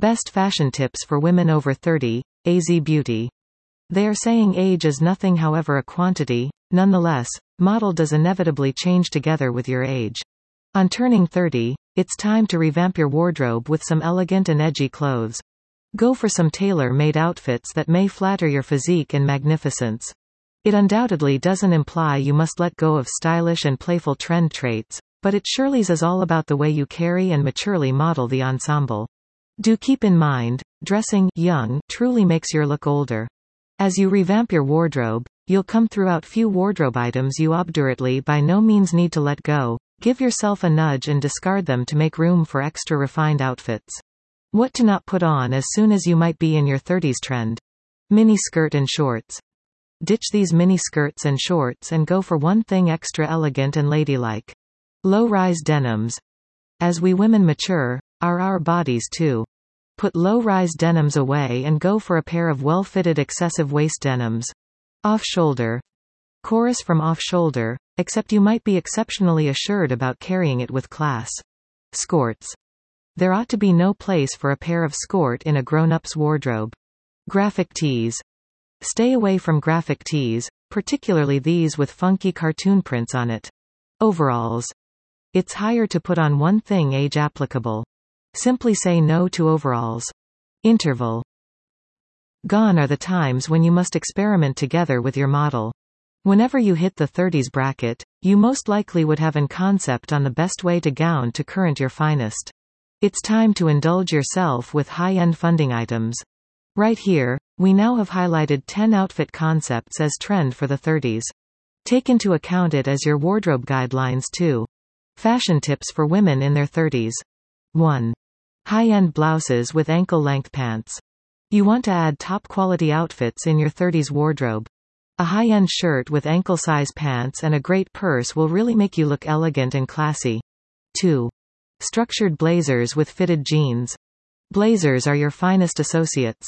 Best fashion tips for women over 30, AZ Beauty. They are saying age is nothing however a quantity, nonetheless, model does inevitably change together with your age. On turning 30, it's time to revamp your wardrobe with some elegant and edgy clothes. Go for some tailor-made outfits that may flatter your physique and magnificence. It undoubtedly doesn't imply you must let go of stylish and playful trend traits, but it surely is all about the way you carry and maturely model the ensemble. Do keep in mind, dressing young truly makes your look older. As you revamp your wardrobe, you'll come throughout few wardrobe items you obdurately by no means need to let go. Give yourself a nudge and discard them to make room for extra refined outfits. What to not put on as soon as you might be in your 30s trend. Mini skirt and shorts. Ditch these mini skirts and shorts and go for one thing extra elegant and ladylike. Low-rise denims. As we women mature, are our bodies too. Put low-rise denims away and go for a pair of well-fitted excessive waist denims. Off-shoulder. Chorus from off-shoulder, except you might be exceptionally assured about carrying it with class. Skirts. There ought to be no place for a pair of skort in a grown-up's wardrobe. Graphic tees. Stay away from graphic tees, particularly these with funky cartoon prints on it. Overalls. It's higher to put on one thing age applicable. Simply say no to overalls. Interval. Gone are the times when you must experiment together with your model. Whenever you hit the 30s bracket, you most likely would have an concept on the best way to gown to current your finest. It's time to indulge yourself with high-end funding items. Right here, we now have highlighted 10 outfit concepts as trend for the 30s. Take into account it as your wardrobe guidelines too. Fashion tips for women in their 30s. 1. High-end blouses with ankle-length pants. You want to add top-quality outfits in your 30s wardrobe. A high-end shirt with ankle-size pants and a great purse will really make you look elegant and classy. 2. Structured blazers with fitted jeans. Blazers are your finest associates.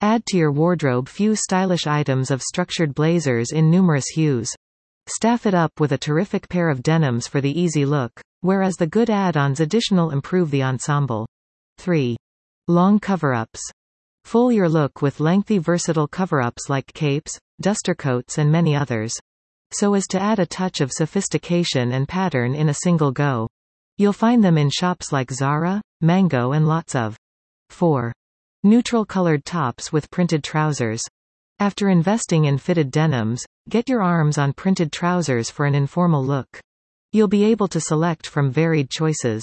Add to your wardrobe few stylish items of structured blazers in numerous hues. Staff it up with a terrific pair of denims for the easy look, whereas the good add-ons additional improve the ensemble. 3. Long cover-ups. Full your look with lengthy versatile cover-ups like capes, duster coats and many others. So as to add a touch of sophistication and pattern in a single go. You'll find them in shops like Zara, Mango and lots of. 4. Neutral colored tops with printed trousers. After investing in fitted denims, get your arms on printed trousers for an informal look. You'll be able to select from varied choices.